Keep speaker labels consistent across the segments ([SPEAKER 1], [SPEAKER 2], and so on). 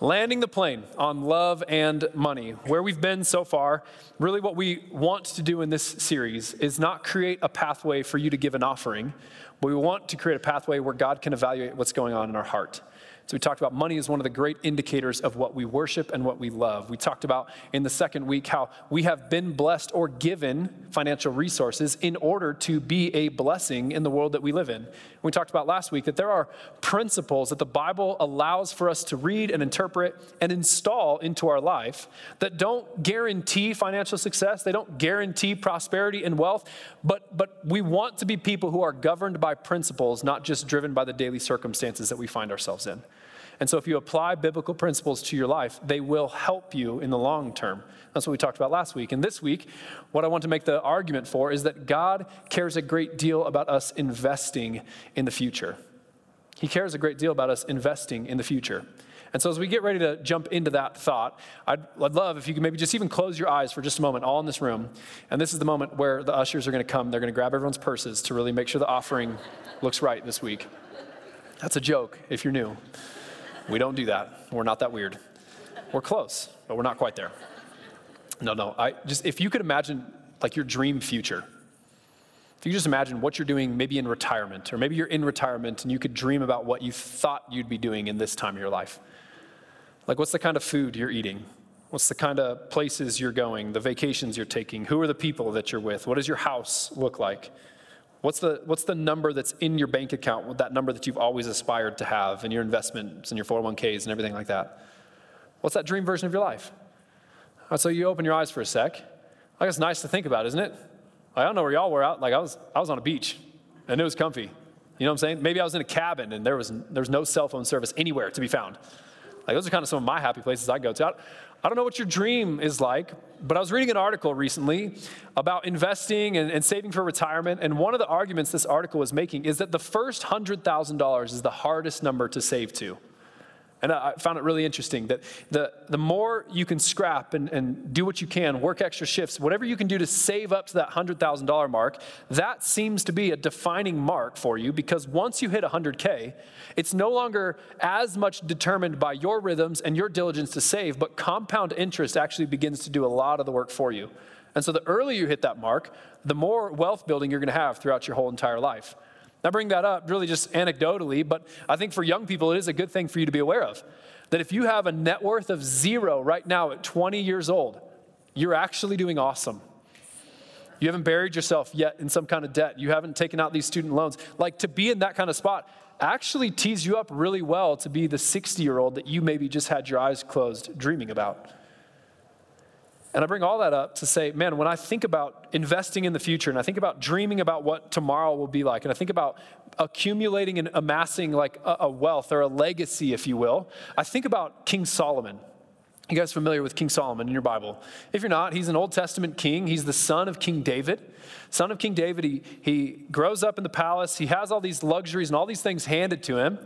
[SPEAKER 1] landing the plane on love and money. Where we've been so far, really what we want to do in this series is not create a pathway for you to give an offering, but we want to create a pathway where God can evaluate what's going on in our heart. So we talked about money is one of the great indicators of what we worship and what we love. We talked about in the second week how we have been blessed or given financial resources in order to be a blessing in the world that we live in. We talked about last week that there are principles that the Bible allows for us to read and interpret and install into our life that don't guarantee financial success, they don't guarantee prosperity and wealth, but but we want to be people who are governed by principles, not just driven by the daily circumstances that we find ourselves in. And so, if you apply biblical principles to your life, they will help you in the long term. That's what we talked about last week. And this week, what I want to make the argument for is that God cares a great deal about us investing in the future. He cares a great deal about us investing in the future. And so, as we get ready to jump into that thought, I'd, I'd, love if you could maybe just even close your eyes for just a moment, all in this room. And this is the moment where the ushers are going to come. They're going to grab everyone's purses to really make sure the offering looks right this week. That's a joke if you're new. We don't do that. We're not that weird. We're close, but we're not quite there. No, no. I just if you could imagine like your dream future. If you just imagine what you're doing maybe in retirement, or maybe you're in retirement and you could dream about what you thought you'd be doing in this time of your life. Like what's the kind of food you're eating? What's the kind of places you're going, the vacations you're taking? Who are the people that you're with? What does your house look like? What's the, what's the number that's in your bank account, that number that you've always aspired to have in your investments and your 401ks and everything like that? What's that dream version of your life? so you open your eyes for a sec. Like it's nice to think about, isn't it? I don't know where y'all were out. Like I was, I was on a beach and it was comfy. You know what I'm saying? Maybe I was in a cabin and there was, there was no cell phone service anywhere to be found. Like those are kind of some of my happy places I go to. I, don't know what your dream is like, but I was reading an article recently about investing and, and, saving for retirement. And one of the arguments this article was making is that the first $100,000 is the hardest number to save to. And I found it really interesting that the, the more you can scrap and, and do what you can, work extra shifts, whatever you can do to save up to that $100,000 mark, that seems to be a defining mark for you because once you hit 100K, it's no longer as much determined by your rhythms and your diligence to save, but compound interest actually begins to do a lot of the work for you. And so the earlier you hit that mark, the more wealth building you're going to have throughout your whole entire life. I bring that up really just anecdotally, but I think for young people, it is a good thing for you to be aware of. That if you have a net worth of zero right now at 20 years old, you're actually doing awesome. You haven't buried yourself yet in some kind of debt. You haven't taken out these student loans. Like to be in that kind of spot actually tees you up really well to be the 60 year old that you maybe just had your eyes closed dreaming about. And I bring all that up to say, man, when I think about investing in the future and I think about dreaming about what tomorrow will be like, and I think about accumulating and amassing like a, a wealth or a legacy, if you will, I think about King Solomon. You guys familiar with King Solomon in your Bible? If you're not, he's an Old Testament king. He's the son of King David. Son of King David, he, he grows up in the palace. He has all these luxuries and all these things handed to him.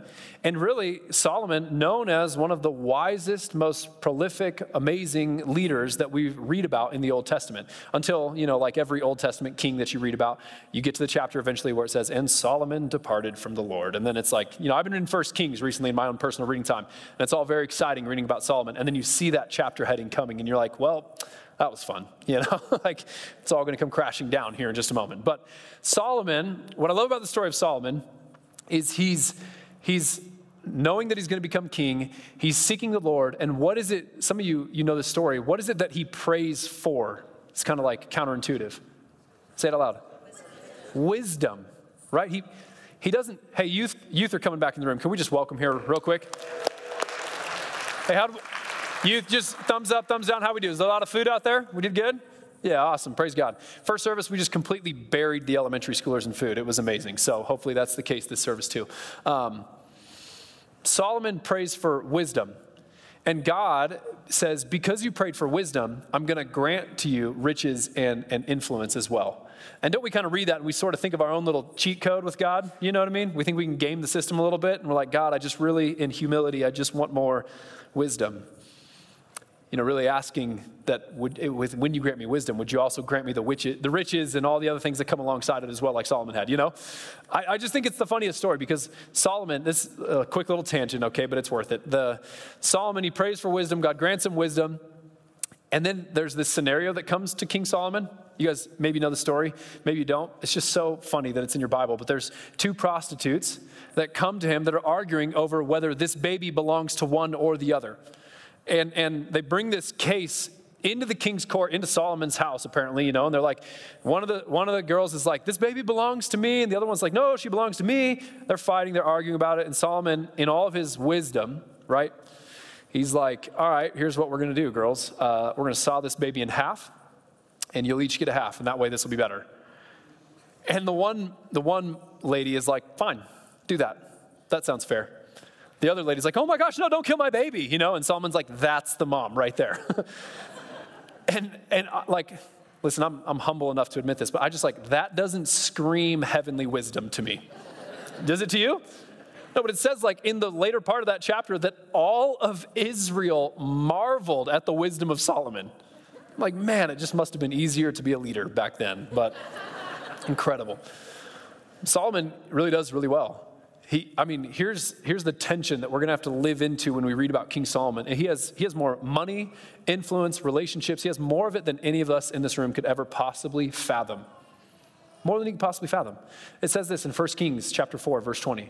[SPEAKER 1] And really, Solomon, known as one of the wisest, most prolific, amazing leaders that we read about in the Old Testament. Until, you know, like every Old Testament king that you read about, you get to the chapter eventually where it says, And Solomon departed from the Lord. And then it's like, you know, I've been in First Kings recently in my own personal reading time. And it's all very exciting reading about Solomon. And then you see that chapter heading coming, and you're like, well, that was fun. You know, like it's all going to come crashing down here in just a moment. But Solomon, what I love about the story of Solomon is he's he's knowing that he's going to become king, he's seeking the Lord, and what is it? Some of you you know the story. What is it that he prays for? It's kind of like counterintuitive. Say it out loud. Wisdom, Wisdom right? He he doesn't. Hey, youth youth are coming back in the room. Can we just welcome here real quick? Hey, how do we, Youth, just thumbs up, thumbs down. How we do? Is there a lot of food out there? We did good? Yeah, awesome. Praise God. First service, we just completely buried the elementary schoolers in food. It was amazing. So hopefully that's the case this service too. Um, Solomon prays for wisdom. And God says, Because you prayed for wisdom, I'm going to grant to you riches and, and influence as well. And don't we kind of read that and we sort of think of our own little cheat code with God? You know what I mean? We think we can game the system a little bit. And we're like, God, I just really, in humility, I just want more wisdom. You know, really asking that would, it, with, when you grant me wisdom, would you also grant me the, witches, the riches and all the other things that come alongside it as well, like Solomon had, you know? I, I just think it's the funniest story because Solomon, this a quick little tangent, okay, but it's worth it. The Solomon, he prays for wisdom, God grants him wisdom. And then there's this scenario that comes to King Solomon. You guys maybe know the story, maybe you don't. It's just so funny that it's in your Bible. But there's two prostitutes that come to him that are arguing over whether this baby belongs to one or the other. And, and they bring this case into the king's court, into Solomon's house, apparently, you know, and they're like, one of the one of the girls is like, this baby belongs to me, and the other one's like, no, she belongs to me. They're fighting, they're arguing about it, and Solomon, in all of his wisdom, right, he's like, all right, here's what we're gonna do, girls. Uh, we're gonna saw this baby in half, and you'll each get a half, and that way this will be better. And the one, the one lady is like, fine, do that. That sounds fair. The other lady's like, oh my gosh, no, don't kill my baby, you know? And Solomon's like, that's the mom right there. and, and uh, like, listen, I'm, I'm humble enough to admit this, but I just like, that doesn't scream heavenly wisdom to me. Does it to you? No, but it says, like, in the later part of that chapter, that all of Israel marveled at the wisdom of Solomon. I'm like, man, it just must have been easier to be a leader back then, but incredible. Solomon really does really well. He, I mean, here's, here's the tension that we're going to have to live into when we read about King Solomon. And he has, he has more money, influence, relationships. He has more of it than any of us in this room could ever possibly fathom. More than he could possibly fathom. It says this in 1 Kings chapter 4, verse 20.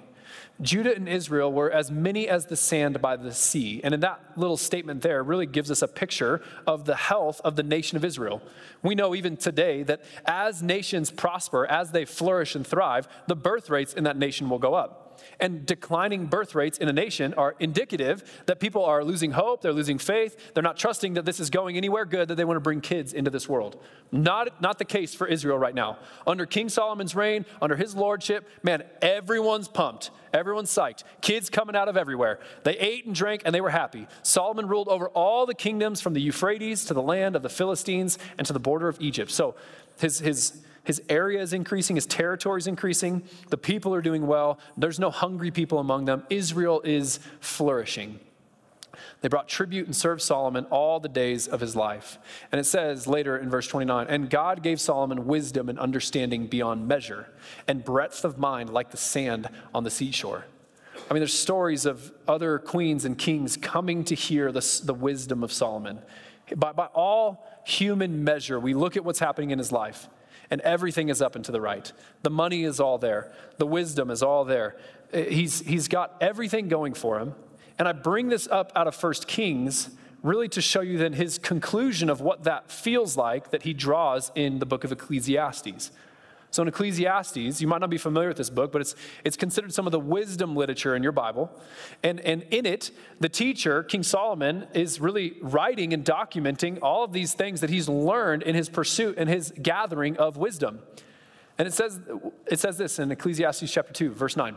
[SPEAKER 1] Judah and Israel were as many as the sand by the sea. And in that little statement there really gives us a picture of the health of the nation of Israel. We know even today that as nations prosper, as they flourish and thrive, the birth rates in that nation will go up and declining birth rates in a nation are indicative that people are losing hope, they're losing faith, they're not trusting that this is going anywhere good, that they want to bring kids into this world. Not, not the case for Israel right now. Under King Solomon's reign, under his lordship, man, everyone's pumped. Everyone's psyched. Kids coming out of everywhere. They ate and drank and they were happy. Solomon ruled over all the kingdoms from the Euphrates to the land of the Philistines and to the border of Egypt. So his, his, his area is increasing, his territory is increasing, the people are doing well, there's no hungry people among them. Israel is flourishing. They brought tribute and served Solomon all the days of his life. And it says later in verse 29 And God gave Solomon wisdom and understanding beyond measure, and breadth of mind like the sand on the seashore. I mean, there's stories of other queens and kings coming to hear the, the wisdom of Solomon. By, by all human measure, we look at what's happening in his life and everything is up and to the right. The money is all there, the wisdom is all there. Uh, he's, he's got everything going for him. And I bring this up out of First Kings really to show you then his conclusion of what that feels like that he draws in the book of Ecclesiastes. So in Ecclesiastes, you might not be familiar with this book, but it's, it's considered some of the wisdom literature in your Bible. And, and in it, the teacher, King Solomon, is really writing and documenting all of these things that he's learned in his pursuit and his gathering of wisdom. And it says, it says this in Ecclesiastes chapter 2, verse 9.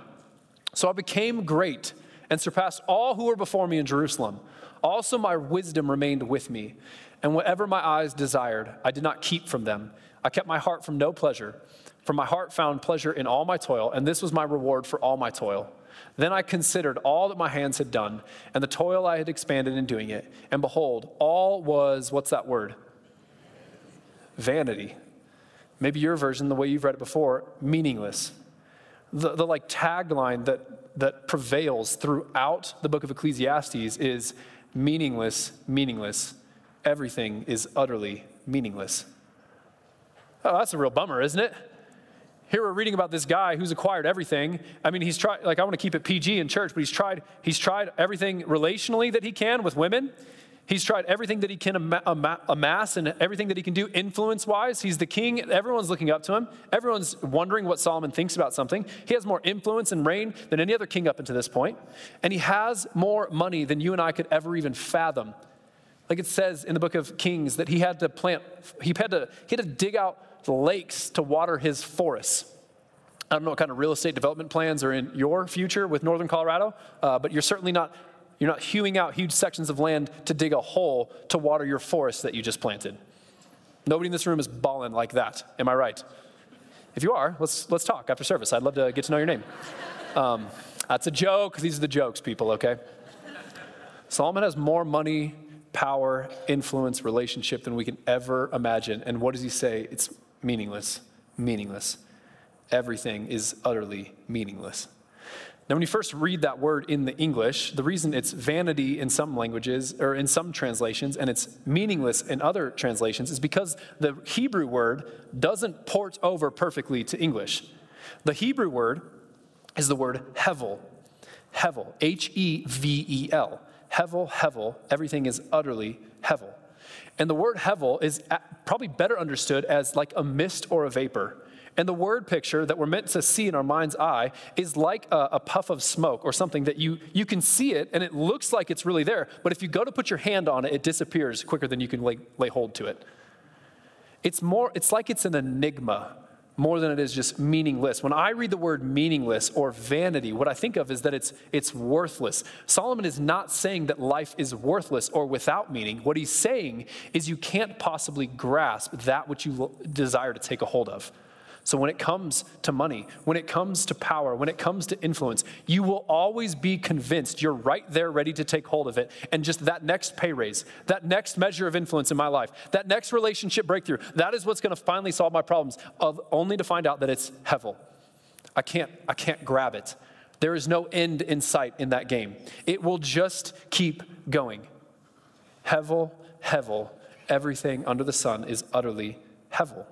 [SPEAKER 1] So I became great and surpassed all who were before me in Jerusalem. Also, my wisdom remained with me, and whatever my eyes desired, I did not keep from them. I kept my heart from no pleasure for my heart found pleasure in all my toil, and this was my reward for all my toil. Then I considered all that my hands had done, and the toil I had expanded in doing it. And behold, all was, what's that word? Vanity. Maybe your version, the way you've read it before, meaningless. The, the like tagline that, that prevails throughout the book of Ecclesiastes is meaningless, meaningless. Everything is utterly meaningless. Oh, that's a real bummer, isn't it? Here we're reading about this guy who's acquired everything. I mean, he's tried, like, I want to keep it PG in church, but he's tried, he's tried everything relationally that he can with women. He's tried everything that he can amass and everything that he can do influence wise. He's the king. Everyone's looking up to him. Everyone's wondering what Solomon thinks about something. He has more influence and reign than any other king up until this point. And he has more money than you and I could ever even fathom. Like it says in the book of Kings that he had to plant, he had to, he had to dig out lakes to water his forests. I don't know what kind of real estate development plans are in your future with northern Colorado, uh, but you're certainly not you're not hewing out huge sections of land to dig a hole to water your forest that you just planted. Nobody in this room is balling like that. Am I right? If you are, let's let's talk after service. I'd love to get to know your name. Um, that's a joke. These are the jokes, people. Okay. Solomon has more money power, influence, relationship than we can ever imagine. And what does he say? It's meaningless. Meaningless. Everything is utterly meaningless. Now, when you first read that word in the English, the reason it's vanity in some languages or in some translations and it's meaningless in other translations is because the Hebrew word doesn't port over perfectly to English. The Hebrew word is the word hevel. Hevel, H E V E L. Hevel, hevel, everything is utterly hevel. And the word hevel is probably better understood as like a mist or a vapor. And the word picture that we're meant to see in our mind's eye is like a, a, puff of smoke or something that you, you can see it and it looks like it's really there, but if you go to put your hand on it, it disappears quicker than you can lay, lay hold to it. It's more, it's like it's an enigma more than it is just meaningless. When I read the word meaningless or vanity, what I think of is that it's, it's worthless. Solomon is not saying that life is worthless or without meaning. What he's saying is you can't possibly grasp that which you desire to take a hold of. So, when it comes to money, when it comes to power, when it comes to influence, you will always be convinced you're right there ready to take hold of it. And just that next pay raise, that next measure of influence in my life, that next relationship breakthrough, that is what's going to finally solve my problems, of, only to find out that it's Hevel. I can't, I can't grab it. There is no end in sight in that game. It will just keep going. Hevel, Hevel, everything under the sun is utterly Hevel.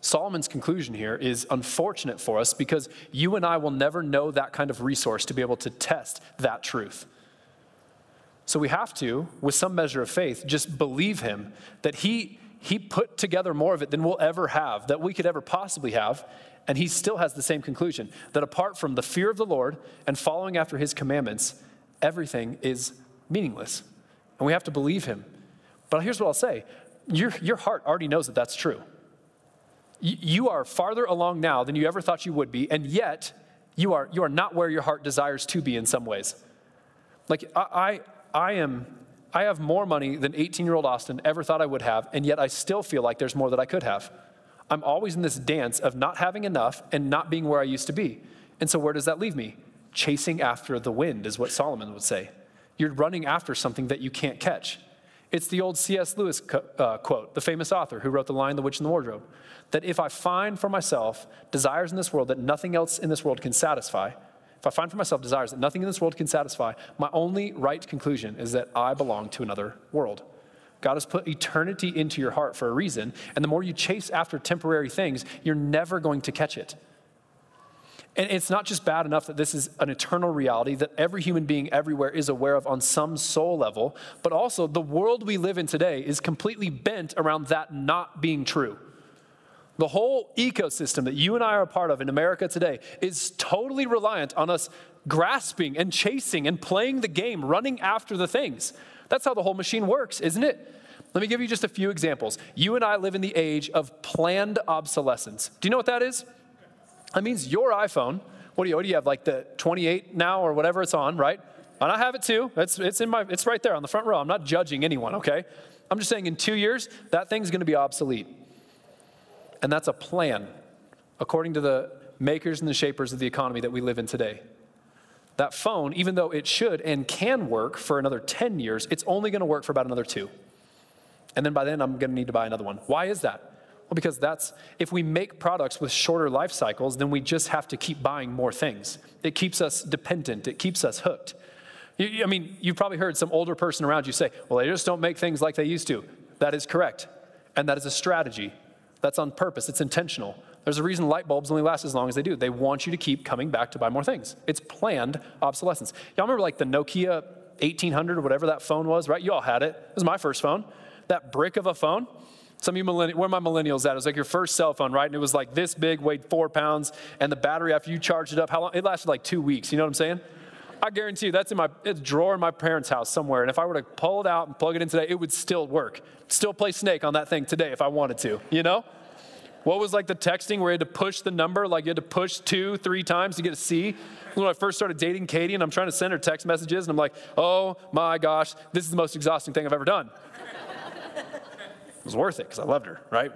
[SPEAKER 1] Solomon's conclusion here is unfortunate for us because you and I will never know that kind of resource to be able to test that truth. So we have to, with some measure of faith, just believe him that he, he put together more of it than we'll ever have, that we could ever possibly have. And he still has the same conclusion that apart from the fear of the Lord and following after his commandments, everything is meaningless. And we have to believe him. But here's what I'll say your, your heart already knows that that's true. You are farther along now than you ever thought you would be, and yet you are, you are not where your heart desires to be in some ways. Like, I, I, I am, I have more money than 18 year old Austin ever thought I would have, and yet I still feel like there's more that I could have. I'm always in this dance of not having enough and not being where I used to be. And so, where does that leave me? Chasing after the wind is what Solomon would say. You're running after something that you can't catch. It's the old C.S. Lewis uh, quote, the famous author who wrote The Lion, the Witch, and the Wardrobe that if I find for myself desires in this world that nothing else in this world can satisfy, if I find for myself desires that nothing in this world can satisfy, my only right conclusion is that I belong to another world. God has put eternity into your heart for a reason, and the more you chase after temporary things, you're never going to catch it. And it's not just bad enough that this is an eternal reality that every human being everywhere is aware of on some soul level, but also the world we live in today is completely bent around that not being true. The whole ecosystem that you and I are a part of in America today is totally reliant on us grasping and chasing and playing the game, running after the things. That's how the whole machine works, isn't it? Let me give you just a few examples. You and I live in the age of planned obsolescence. Do you know what that is? That means your iPhone, what do you, what do you have, like the 28 now or whatever it's on, right? And I have it too. It's, it's, in my, it's right there on the front row. I'm not judging anyone, okay? I'm just saying in two years, that thing's gonna be obsolete. And that's a plan, according to the makers and the shapers of the economy that we live in today. That phone, even though it should and can work for another 10 years, it's only to work for about another two. And then by then, I'm to need to buy another one. Why is that? Well, because that's, if we make products with shorter life cycles, then we just have to keep buying more things. It keeps us dependent, it keeps us hooked. You, I mean, you've probably heard some older person around you say, well, they just don't make things like they used to. That is correct. And that is a strategy. That's on purpose, it's intentional. There's a reason light bulbs only last as long as they do. They want you to keep coming back to buy more things. It's planned obsolescence. Y'all remember like the Nokia 1800 or whatever that phone was, right? You all had it. It was my first phone. That brick of a phone. Some of you millennials, where are my millennials at? It was like your first cell phone, right? And it was like this big, weighed four pounds, and the battery after you charged it up, how long? It lasted like two weeks. You know what I'm saying? I guarantee you that's in my it's drawer in my parents' house somewhere. And if I were to pull it out and plug it in today, it would still work. Still play Snake on that thing today if I wanted to, you know? What was like the texting where you had to push the number, like you had to push two, three times to get a C? When I first started dating Katie and I'm trying to send her text messages and I'm like, oh my gosh, this is the most exhausting thing I've ever done. Was worth it because I loved her, right?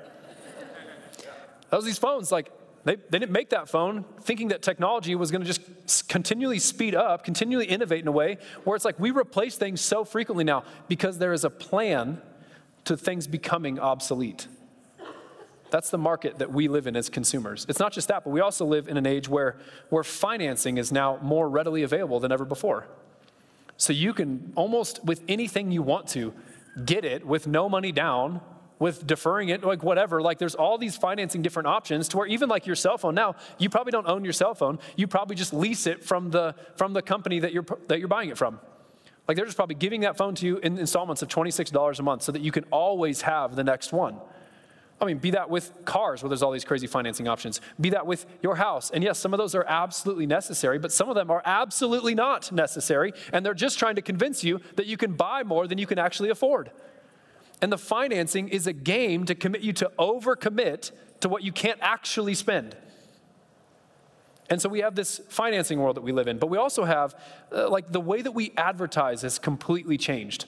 [SPEAKER 1] That was these phones, like They, they didn't make that phone thinking that technology was going to just continually speed up, continually innovate in a way where it's like we replace things so frequently now because there is a plan to things becoming obsolete. That's the market that we live in as consumers. It's not just that, but we also live in an age where, where financing is now more readily available than ever before. So you can almost, with anything you want to, get it with no money down with deferring it, like whatever. Like there's all these financing different options to where even like your cell phone now, you probably don't own your cell phone. You probably just lease it from the from the company that you're that you're buying it from. Like they're just probably giving that phone to you in installments of $26 a month so that you can always have the next one. I mean, be that with cars where there's all these crazy financing options. Be that with your house. And yes, some of those are absolutely necessary, but some of them are absolutely not necessary. And they're just trying to convince you that you can buy more than you can actually afford. And the financing is a game to commit you to overcommit to what you can't actually spend. And so we have this financing world that we live in, but we also have, uh, like, the way that we advertise has completely changed.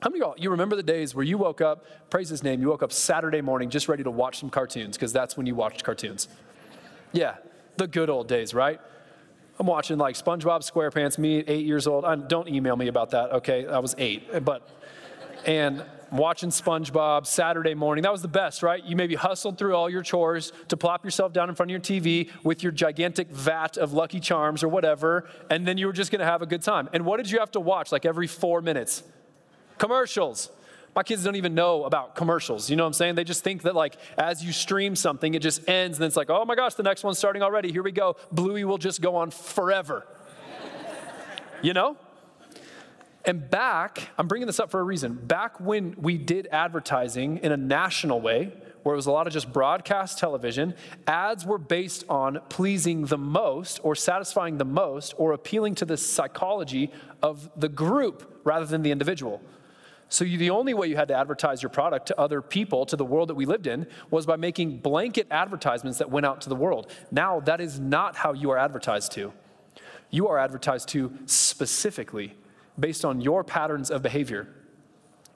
[SPEAKER 1] How many of y'all, you remember the days where you woke up, praise his name, you woke up Saturday morning just ready to watch some cartoons, because that's when you watched cartoons? Yeah, the good old days, right? I'm watching like SpongeBob SquarePants, me eight years old. I, don't email me about that, okay? I was eight, but, and watching SpongeBob Saturday morning. That was the best, right? You maybe hustled through all your chores to plop yourself down in front of your TV with your gigantic vat of Lucky Charms or whatever, and then you were just gonna have a good time. And what did you have to watch like every four minutes? Commercials. My kids don't even know about commercials. You know what I'm saying? They just think that, like, as you stream something, it just ends, and it's like, oh my gosh, the next one's starting already. Here we go. Bluey will just go on forever. you know? And back, I'm bringing this up for a reason. Back when we did advertising in a national way, where it was a lot of just broadcast television, ads were based on pleasing the most or satisfying the most or appealing to the psychology of the group rather than the individual. So you, the only way you had to advertise your product to other people, to the world that we lived in, was by making blanket advertisements that went out to the world. Now, that is not how you are advertised to. You are advertised to specifically based on your patterns of behavior.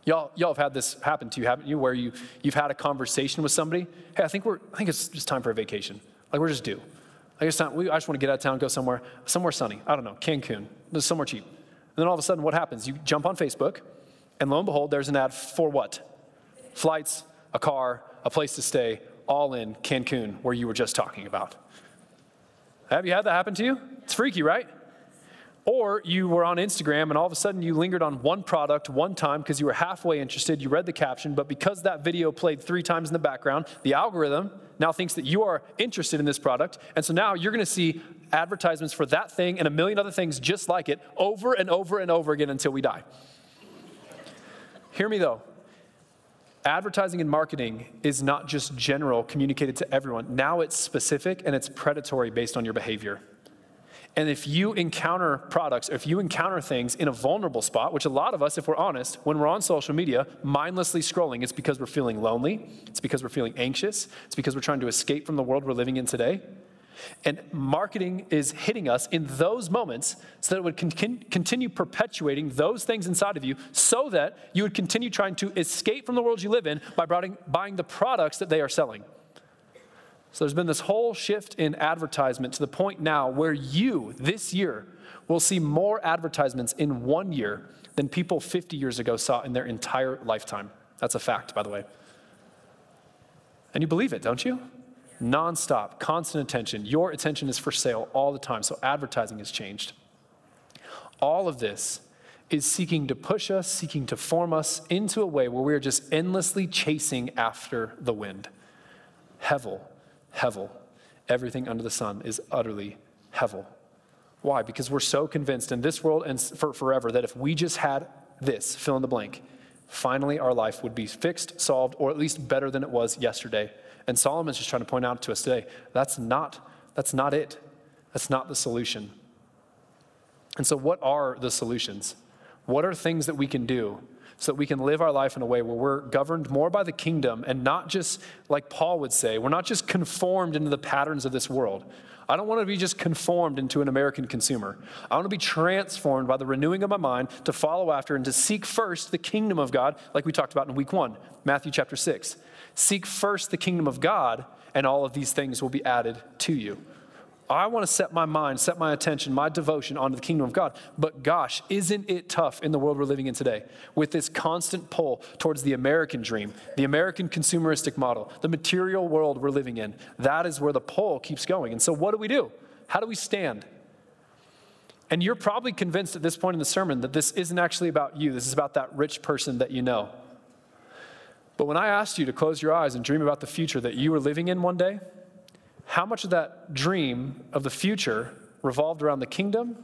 [SPEAKER 1] Y'all, y'all have had this happen to you, haven't you? Where you, you've had a conversation with somebody. Hey, I think we're, I think it's just time for a vacation. Like we're just due. I just, we, I just want to get out of town, go somewhere, somewhere sunny. I don't know, Cancun, somewhere cheap. And then all of a sudden, what happens? You jump on Facebook, and lo and behold, there's an ad for what? Flights, a car, a place to stay, all in Cancun, where you were just talking about. Have you had that happen to you? It's freaky, right? Or you were on Instagram and all of a sudden you lingered on one product one time because you were halfway interested, you read the caption, but because that video played three times in the background, the algorithm now thinks that you are interested in this product. And so now you're going to see advertisements for that thing and a million other things just like it over and over and over again until we die. Hear me though. Advertising and marketing is not just general, communicated to everyone. Now it's specific and it's predatory based on your behavior. And if you encounter products, or if you encounter things in a vulnerable spot, which a lot of us, if we're honest, when we're on social media, mindlessly scrolling, it's because we're feeling lonely, it's because we're feeling anxious, it's because we're trying to escape from the world we're living in today. And marketing is hitting us in those moments so that it would con- continue perpetuating those things inside of you so that you would continue trying to escape from the world you live in by buying the products that they are selling. So there's been this whole shift in advertisement to the point now where you, this year, will see more advertisements in one year than people 50 years ago saw in their entire lifetime. That's a fact, by the way. And you believe it, don't you? Nonstop, constant attention. Your attention is for sale all the time, so advertising has changed. All of this is seeking to push us, seeking to form us into a way where we are just endlessly chasing after the wind. Hevel hevel. Everything under the sun is utterly hevel. Why? Because we're so convinced in this world and for forever that if we just had this, fill in the blank, finally our life would be fixed, solved, or at least better than it was yesterday. And Solomon's just trying to point out to us today that's not, that's not it. That's not the solution. And so, what are the solutions? What are things that we can do so that we can live our life in a way where we're governed more by the kingdom and not just, like Paul would say, we're not just conformed into the patterns of this world. I don't want to be just conformed into an American consumer. I want to be transformed by the renewing of my mind to follow after and to seek first the kingdom of God, like we talked about in week one, Matthew chapter 6. Seek first the kingdom of God, and all of these things will be added to you. I want to set my mind, set my attention, my devotion onto the kingdom of God. But gosh, isn't it tough in the world we're living in today with this constant pull towards the American dream, the American consumeristic model, the material world we're living in? That is where the pull keeps going. And so, what do we do? How do we stand? And you're probably convinced at this point in the sermon that this isn't actually about you, this is about that rich person that you know. But when I asked you to close your eyes and dream about the future that you were living in one day, how much of that dream of the future revolved around the kingdom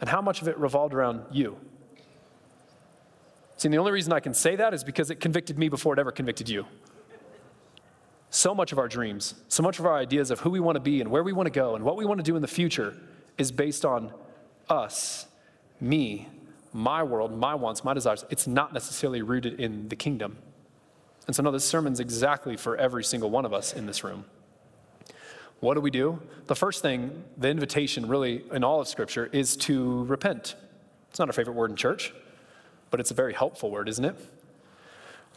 [SPEAKER 1] and how much of it revolved around you? See, the only reason I can say that is because it convicted me before it ever convicted you. So much of our dreams, so much of our ideas of who we want to be and where we want to go and what we want to do in the future is based on us, me, my world, my wants, my desires. It's not necessarily rooted in the kingdom. And so, no, this sermon's exactly for every single one of us in this room. What do we do? The first thing, the invitation really in all of Scripture, is to repent. It's not our favorite word in church, but it's a very helpful word, isn't it?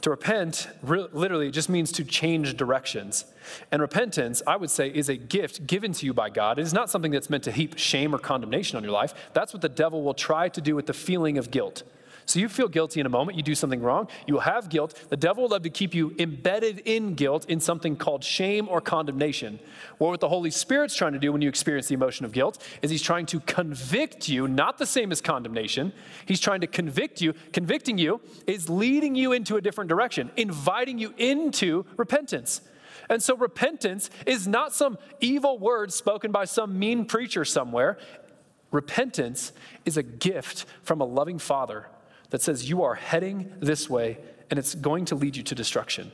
[SPEAKER 1] To repent re- literally just means to change directions. And repentance, I would say, is a gift given to you by God. It is not something that's meant to heap shame or condemnation on your life. That's what the devil will try to do with the feeling of guilt. So you feel guilty in a moment, you do something wrong, you have guilt. The devil will love to keep you embedded in guilt in something called shame or condemnation. What the Holy Spirit's trying to do when you experience the emotion of guilt is he's trying to convict you, not the same as condemnation. He's trying to convict you. Convicting you is leading you into a different direction, inviting you into repentance. And so repentance is not some evil word spoken by some mean preacher somewhere. Repentance is a gift from a loving father that says you are heading this way and it's going to lead you to destruction.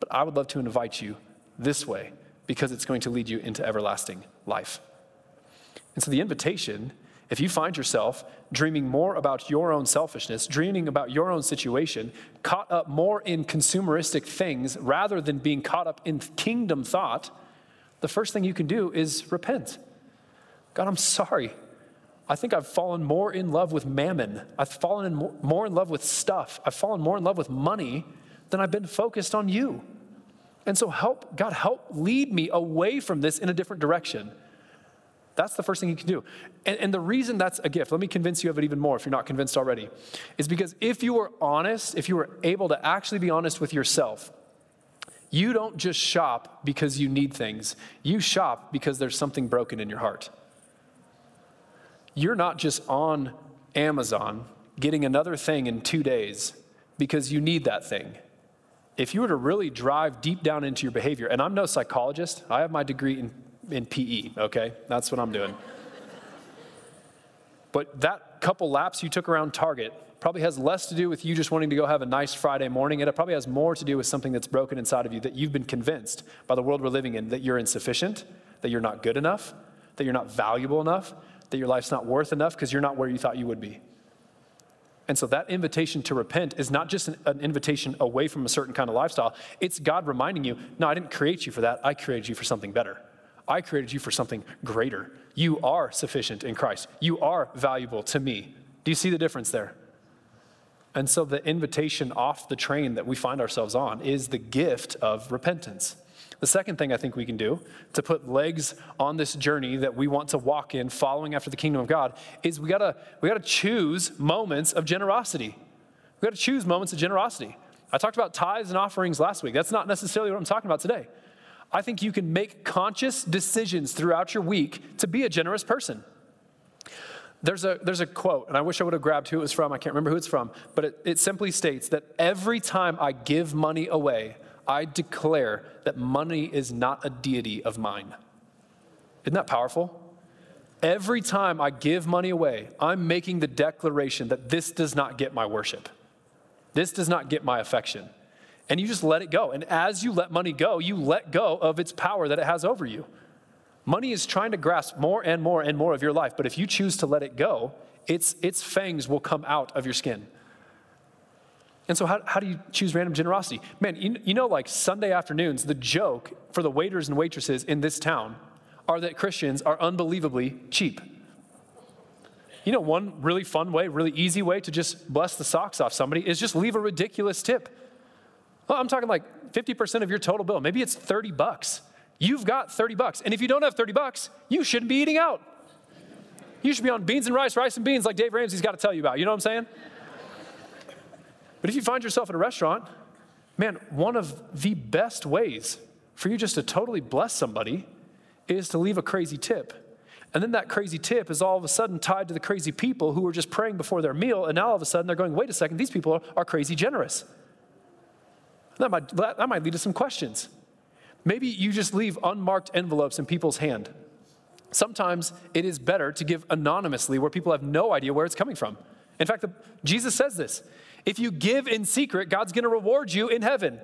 [SPEAKER 1] But I would love to invite you this way because it's going to lead you into everlasting life. And so the invitation, if you find yourself dreaming more about your own selfishness, dreaming about your own situation, caught up more in consumeristic things rather than being caught up in kingdom thought, the first thing you can do is repent. God, I'm sorry. I think I've fallen more in love with mammon. I've fallen in more, more in love with stuff. I've fallen more in love with money than I've been focused on you. And so help, God, help lead me away from this in a different direction. That's the first thing you can do. And, and, the reason that's a gift, let me convince you of it even more if you're not convinced already, is because if you were honest, if you were able to actually be honest with yourself, you don't just shop because you need things, you shop because there's something broken in your heart you're not just on Amazon getting another thing in two days because you need that thing. If you were to really drive deep down into your behavior, and I'm no psychologist, I have my degree in, in PE, okay? That's what I'm doing. but that couple laps you took around Target probably has less to do with you just wanting to go have a nice Friday morning. And it probably has more to do with something that's broken inside of you that you've been convinced by the world we're living in that you're insufficient, that you're not good enough, that you're not valuable enough, that your life's not worth enough because you're not where you thought you would be. And so that invitation to repent is not just an, an, invitation away from a certain kind of lifestyle. It's God reminding you, no, I didn't create you for that. I created you for something better. I created you for something greater. You are sufficient in Christ. You are valuable to me. Do you see the difference there? And so the invitation off the train that we find ourselves on is the gift of repentance. The second thing I think we can do to put legs on this journey that we want to walk in following after the kingdom of God is we gotta, we gotta choose moments of generosity. We gotta choose moments of generosity. I talked about tithes and offerings last week. That's not necessarily what I'm talking about today. I think you can make conscious decisions throughout your week to be a generous person. There's a, there's a quote, and I wish I would have grabbed who it was from. I can't remember who it's from, but it, it simply states that every time I give money away, I declare that money is not a deity of mine. Isn't that powerful? Every time I give money away, I'm making the declaration that this does not get my worship. This does not get my affection. And you just let it go. And as you let money go, you let go of its power that it has over you. Money is trying to grasp more and more and more of your life, but if you choose to let it go, its, its fangs will come out of your skin. And so, how, how do you choose random generosity? Man, you, you know, like Sunday afternoons, the joke for the waiters and waitresses in this town are that Christians are unbelievably cheap. You know, one really fun way, really easy way to just bless the socks off somebody is just leave a ridiculous tip. Well, I'm talking like 50% of your total bill. Maybe it's 30 bucks. You've got 30 bucks. And if you don't have 30 bucks, you shouldn't be eating out. You should be on beans and rice, rice and beans like Dave Ramsey's got to tell you about. You know what I'm saying? But if you find yourself in a restaurant, man, one of the best ways for you just to totally bless somebody is to leave a crazy tip. And then that crazy tip is all of a sudden tied to the crazy people who were just praying before their meal. And now all of a sudden they're going, wait a second, these people are, are crazy generous. That might, that might lead to some questions. Maybe you just leave unmarked envelopes in people's hand. Sometimes it is better to give anonymously where people have no idea where it's coming from. In fact, the, Jesus says this if you give in secret, God's going to reward you in heaven.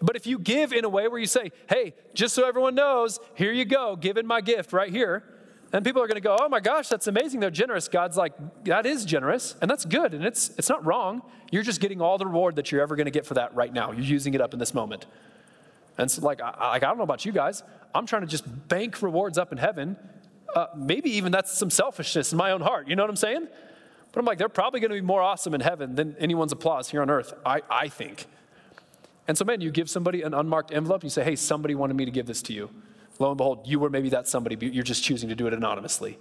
[SPEAKER 1] But if you give in a way where you say, hey, just so everyone knows, here you go, giving my gift right here, and people are going to go, oh my gosh, that's amazing. They're generous. God's like, that is generous, and that's good, and it's, it's not wrong. You're just getting all the reward that you're ever going to get for that right now. You're using it up in this moment. And so, like, I, like, I don't know about you guys. I'm trying to just bank rewards up in heaven. Uh, maybe even that's some selfishness in my own heart. You know what I'm saying? But I'm like, they're probably going to be more awesome in heaven than anyone's applause here on earth, I, I think. And so, man, you give somebody an unmarked envelope, you say, hey, somebody wanted me to give this to you. Lo and behold, you were maybe that somebody, but you're just choosing to do it anonymously.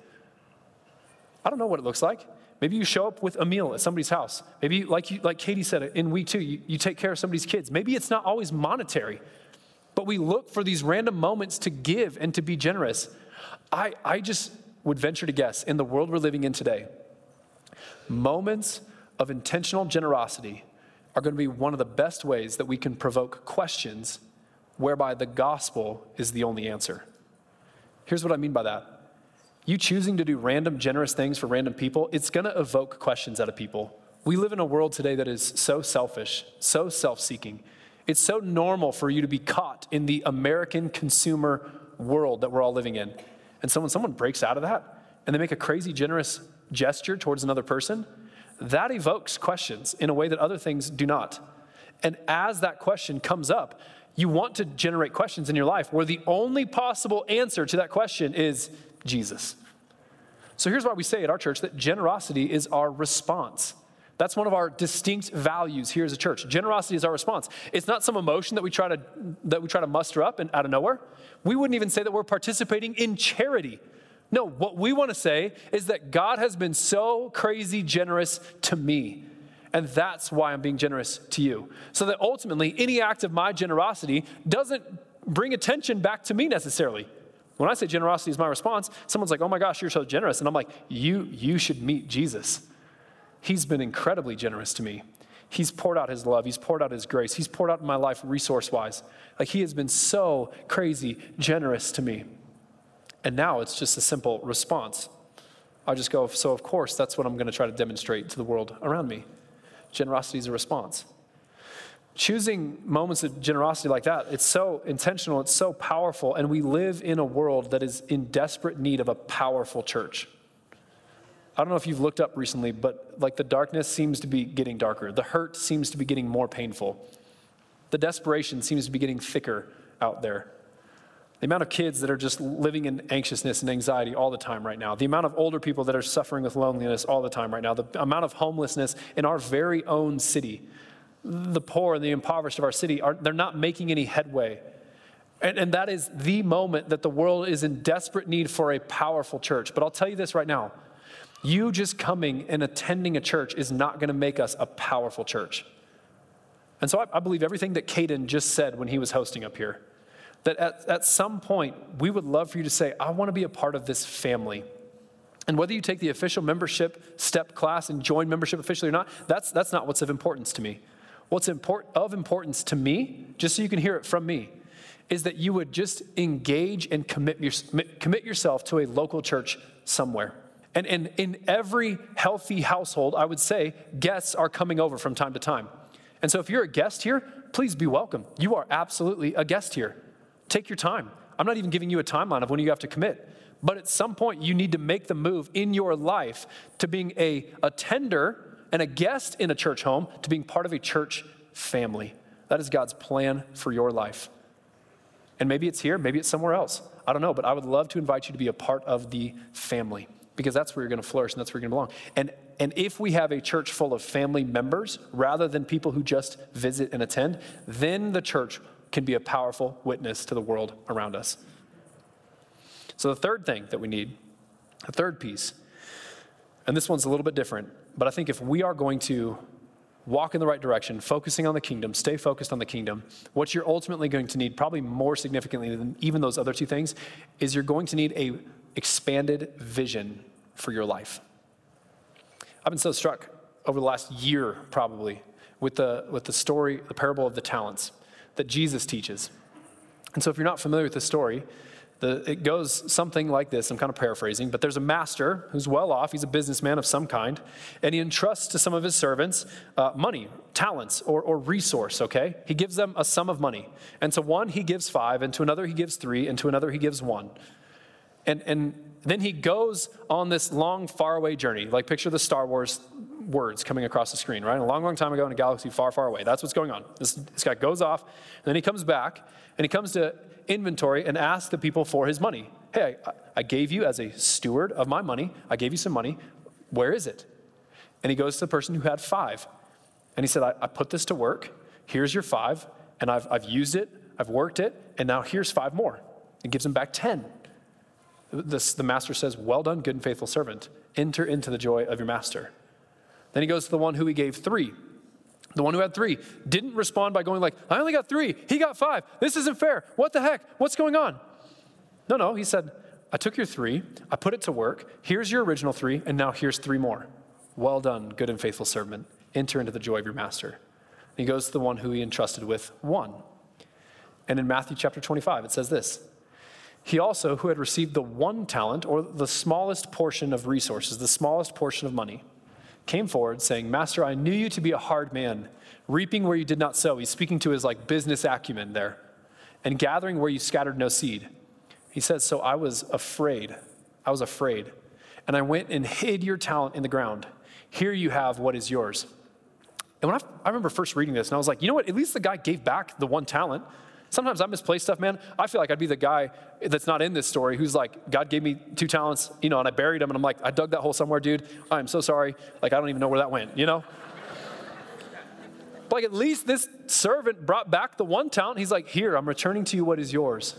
[SPEAKER 1] I don't know what it looks like. Maybe you show up with a meal at somebody's house. Maybe, like, you, like Katie said in week two, you, you take care of somebody's kids. Maybe it's not always monetary, but we look for these random moments to give and to be generous. I, I just would venture to guess in the world we're living in today, moments of intentional generosity are going to be one of the best ways that we can provoke questions whereby the gospel is the only answer. Here's what I mean by that. You choosing to do random generous things for random people, it's going to evoke questions out of people. We live in a world today that is so selfish, so self seeking. It's so normal for you to be caught in the American consumer world that we're all living in. And so when someone breaks out of that and they make a crazy generous gesture towards another person, that evokes questions in a way that other things do not. And as that question comes up, you want to generate questions in your life where the only possible answer to that question is Jesus. So here's why we say at our church that generosity is our response. That's one of our distinct values here as a church. Generosity is our response. It's not some emotion that we try to that we try to muster up and out of nowhere. We wouldn't even say that we're participating in charity. No, what we want to say is that God has been so crazy generous to me. And that's why I'm being generous to you. So that ultimately, any act of my generosity doesn't bring attention back to me necessarily. When I say generosity is my response, someone's like, oh my gosh, you're so generous. And I'm like, you, you should meet Jesus. He's been incredibly generous to me. He's poured out his love. He's poured out his grace. He's poured out in my life resource wise. Like he has been so crazy generous to me. And now it's just a simple response. I just go, so of course, that's what I'm going to try to demonstrate to the world around me. Generosity is a response. Choosing moments of generosity like that, it's so intentional, it's so powerful, and we live in a world that is in desperate need of a powerful church. I don't know if you've looked up recently, but like the darkness seems to be getting darker. The hurt seems to be getting more painful. The desperation seems to be getting thicker out there. The amount of kids that are just living in anxiousness and anxiety all the time right now. The amount of older people that are suffering with loneliness all the time right now. The amount of homelessness in our very own city. The poor and the impoverished of our city, are, they're not making any headway. And, and that is the moment that the world is in desperate need for a powerful church. But I'll tell you this right now you just coming and attending a church is not going to make us a powerful church. And so I, I believe everything that Caden just said when he was hosting up here that at, at some point we would love for you to say, I want to be a part of this family. And whether you take the official membership step class and join membership officially or not, that's, that's not what's of importance to me. What's import, of importance to me, just so you can hear it from me, is that you would just engage and commit, your, commit yourself to a local church somewhere. And, and in every healthy household, I would say guests are coming over from time to time. And so if you're a guest here, please be welcome. You are absolutely a guest here. Take your time. I'm not even giving you a timeline of when you have to commit. But at some point, you need to make the move in your life to being a attender and a guest in a church home to being part of a church family. That is God's plan for your life. And maybe it's here, maybe it's somewhere else. I don't know, but I would love to invite you to be a part of the family because that's where you're going to flourish and that's where you're going to belong. And, and if we have a church full of family members rather than people who just visit and attend, then the church can be a powerful witness to the world around us. So, the third thing that we need, the third piece, and this one's a little bit different, but I think if we are going to walk in the right direction, focusing on the kingdom, stay focused on the kingdom, what you're ultimately going to need, probably more significantly than even those other two things, is you're going to need a expanded vision for your life. I've been so struck over the last year, probably, with the, with the story, the parable of the talents that Jesus teaches. And so, if you're not familiar with the story, the, it goes something like this. I'm kind of paraphrasing, but there's a master who's well off. He's a businessman of some kind, and he entrusts to some of his servants uh, money, talents, or, or resource, okay? He gives them a sum of money. And to one, he gives five, and to another, he gives three, and to another, he gives one. And, and then he goes on this long, faraway journey. Like, picture the Star Wars words coming across the screen, right? A long, long time ago in a galaxy far, far away. That's what's going on. This, this guy goes off, and then he comes back, and he comes to inventory and asks the people for his money. Hey, I, I gave you as a steward of my money, I gave you some money. Where is it? And he goes to the person who had five. And he said, I, I put this to work. Here's your five, and I've, I've used it, I've worked it, and now here's five more. And gives him back 10. This, the master says, Well done, good and faithful servant. Enter into the joy of your master. Then he goes to the one who he gave three. The one who had three didn't respond by going like, I only got three. He got five. This isn't fair. What the heck? What's going on? No, no. He said, I took your three, I put it to work. Here's your original three, and now here's three more. Well done, good and faithful servant. Enter into the joy of your master. And he goes to the one who he entrusted with one. And in Matthew chapter 25, it says this He also, who had received the one talent, or the smallest portion of resources, the smallest portion of money, came forward saying, Master, I knew you to be a hard man, reaping where you did not sow. He's speaking to his like business acumen there, and gathering where you scattered no seed. He says, So I was afraid. I was afraid. And I went and hid your talent in the ground. Here you have what is yours. And when I, I remember first reading this, and I was like, you know what? At least the guy gave back the one talent. Sometimes I misplace stuff, man. I feel like I'd be the guy that's not in this story who's like, God gave me two talents, you know, and I buried them, and I'm like, I dug that hole somewhere, dude. I'm so sorry. Like, I don't even know where that went, you know? but like, at least this servant brought back the one talent. He's like, Here, I'm returning to you what is yours.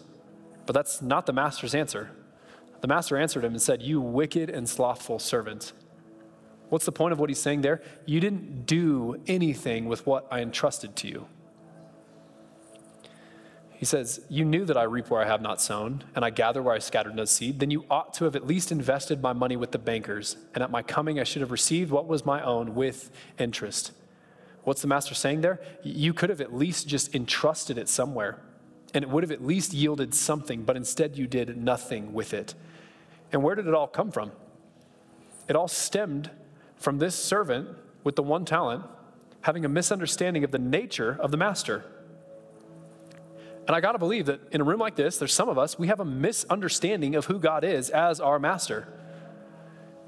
[SPEAKER 1] But that's not the master's answer. The master answered him and said, You wicked and slothful servant. What's the point of what he's saying there? You didn't do anything with what I entrusted to you. He says, You knew that I reap where I have not sown, and I gather where I scattered no seed. Then you ought to have at least invested my money with the bankers, and at my coming I should have received what was my own with interest. What's the master saying there? You could have at least just entrusted it somewhere, and it would have at least yielded something, but instead you did nothing with it. And where did it all come from? It all stemmed from this servant with the one talent having a misunderstanding of the nature of the master. And I got to believe that in a room like this, there's some of us, we have a misunderstanding of who God is as our master.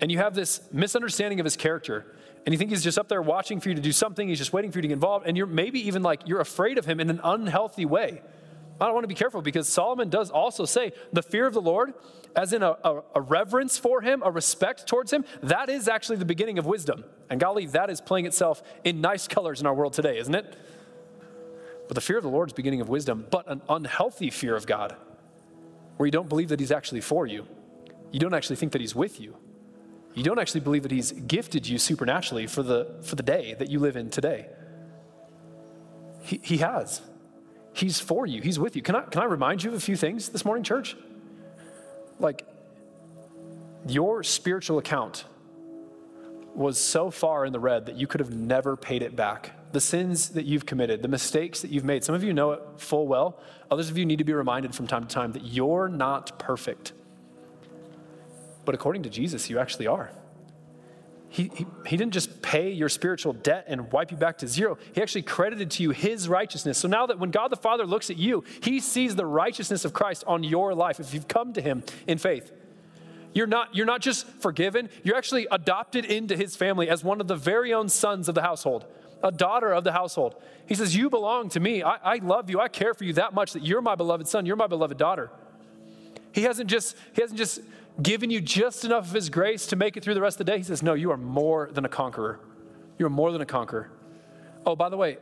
[SPEAKER 1] And you have this misunderstanding of his character. And you think he's just up there watching for you to do something, he's just waiting for you to get involved. And you're maybe even like, you're afraid of him in an unhealthy way. I don't want to be careful because Solomon does also say the fear of the Lord, as in a, a, a, reverence for him, a respect towards him, that is actually the beginning of wisdom. And golly, that is playing itself in nice colors in our world today, isn't it? But the fear of the Lord is beginning of wisdom, but an unhealthy fear of God, where you don't believe that He's actually for you. You don't actually think that He's with you. You don't actually believe that He's gifted you supernaturally for the, for the day that you live in today. He, he has. He's for you, He's with you. Can I, can I remind you of a few things this morning, church? Like, your spiritual account was so far in the red that you could have never paid it back the sins that you've committed, the mistakes that you've made. Some of you know it full well. Others of you need to be reminded from time to time that you're not perfect. But according to Jesus, you actually are. He, he, he, didn't just pay your spiritual debt and wipe you back to zero. He actually credited to you his righteousness. So now that when God the Father looks at you, he sees the righteousness of Christ on your life if you've come to him in faith. You're not, you're not just forgiven, you're actually adopted into his family as one of the very own sons of the household a daughter of the household. He says, You belong to me. I, I love you. I care for you that much that you're my beloved son. You're my beloved daughter. He hasn't just, he hasn't just given you just enough of his grace to make it through the rest of the day. He says, No, you are more than a conqueror. You're more than a conqueror. Oh, by the way,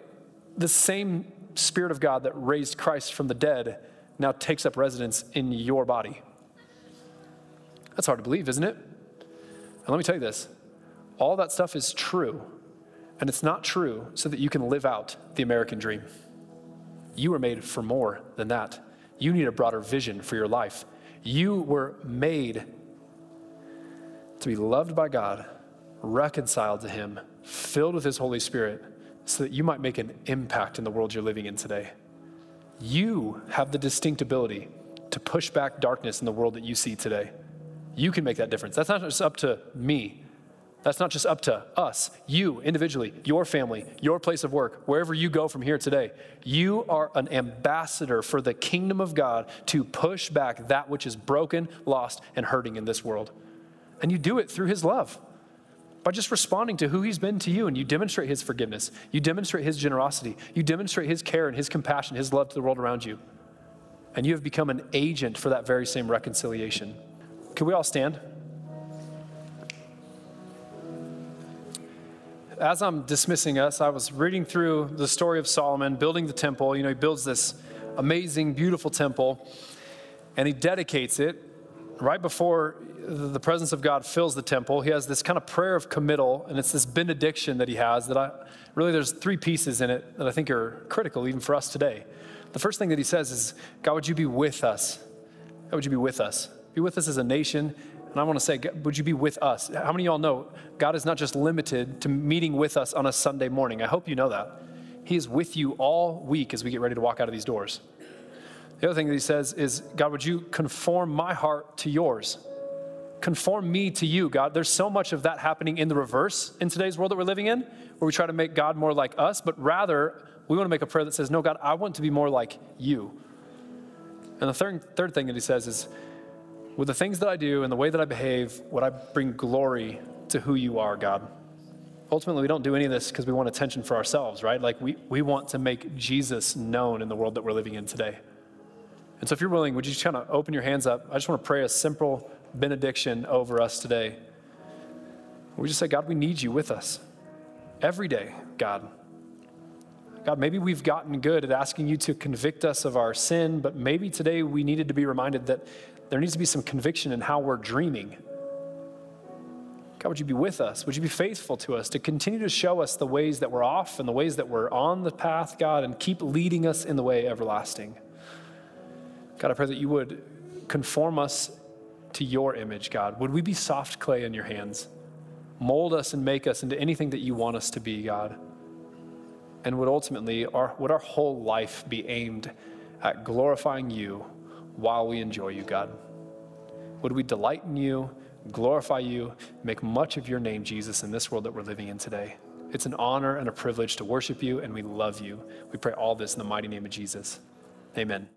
[SPEAKER 1] the same Spirit of God that raised Christ from the dead now takes up residence in your body. That's hard to believe, isn't it? And let me tell you this all that stuff is true, and it's not true so that you can live out the American dream. You were made for more than that. You need a broader vision for your life. You were made to be loved by God, reconciled to Him, filled with His Holy Spirit, so that you might make an impact in the world you're living in today. You have the distinct ability to push back darkness in the world that you see today. You can make that difference. That's not just up to me. That's not just up to us, you individually, your family, your place of work, wherever you go from here today. You are an ambassador for the kingdom of God to push back that which is broken, lost, and hurting in this world. And you do it through His love by just responding to who He's been to you, and you demonstrate His forgiveness, you demonstrate His generosity, you demonstrate His care and His compassion, His love to the world around you. And you have become an agent for that very same reconciliation. Can we all stand? As I'm dismissing us, I was reading through the story of Solomon building the temple. You know, he builds this amazing, beautiful temple, and he dedicates it right before the presence of God fills the temple. He has this kind of prayer of committal, and it's this benediction that he has that I really, there's three pieces in it that I think are critical even for us today. The first thing that he says is, God, would you be with us? God, would you be with us? Be with us as a nation and I want to say, would you be with us? How many of y'all know God is not just limited to meeting with us on a Sunday morning? I hope you know that. He is with you all week as we get ready to walk out of these doors. The other thing that he says is, God, would you conform my heart to yours? Conform me to you, God. There's so much of that happening in the reverse in today's world that we're living in, where we try to make God more like us, but rather we want to make a prayer that says, No, God, I want to be more like you. And the third, third thing that he says is, with the things that I do and the way that I behave, would I bring glory to who you are, God? Ultimately, we don't do any of this because we want attention for ourselves, right? Like we, we want to make Jesus known in the world that we're living in today. And so, if you're willing, would you just kind of open your hands up? I just want to pray a simple benediction over us today. We just say, God, we need you with us every day, God. God, maybe we've gotten good at asking you to convict us of our sin, but maybe today we needed to be reminded that there needs to be some conviction in how we're dreaming. God, would you be with us? Would you be faithful to us to continue to show us the ways that we're off and the ways that we're on the path, God, and keep leading us in the way everlasting? God, I pray that you would conform us to your image, God. Would we be soft clay in your hands? Mold us and make us into anything that you want us to be, God. And would ultimately, our, would our whole life be aimed at glorifying you while we enjoy you, God. Would we delight in you, glorify you, make much of your name, Jesus, in this world that we're living in today? It's an honor and a privilege to worship you, and we love you. We pray all this in the mighty name of Jesus. Amen.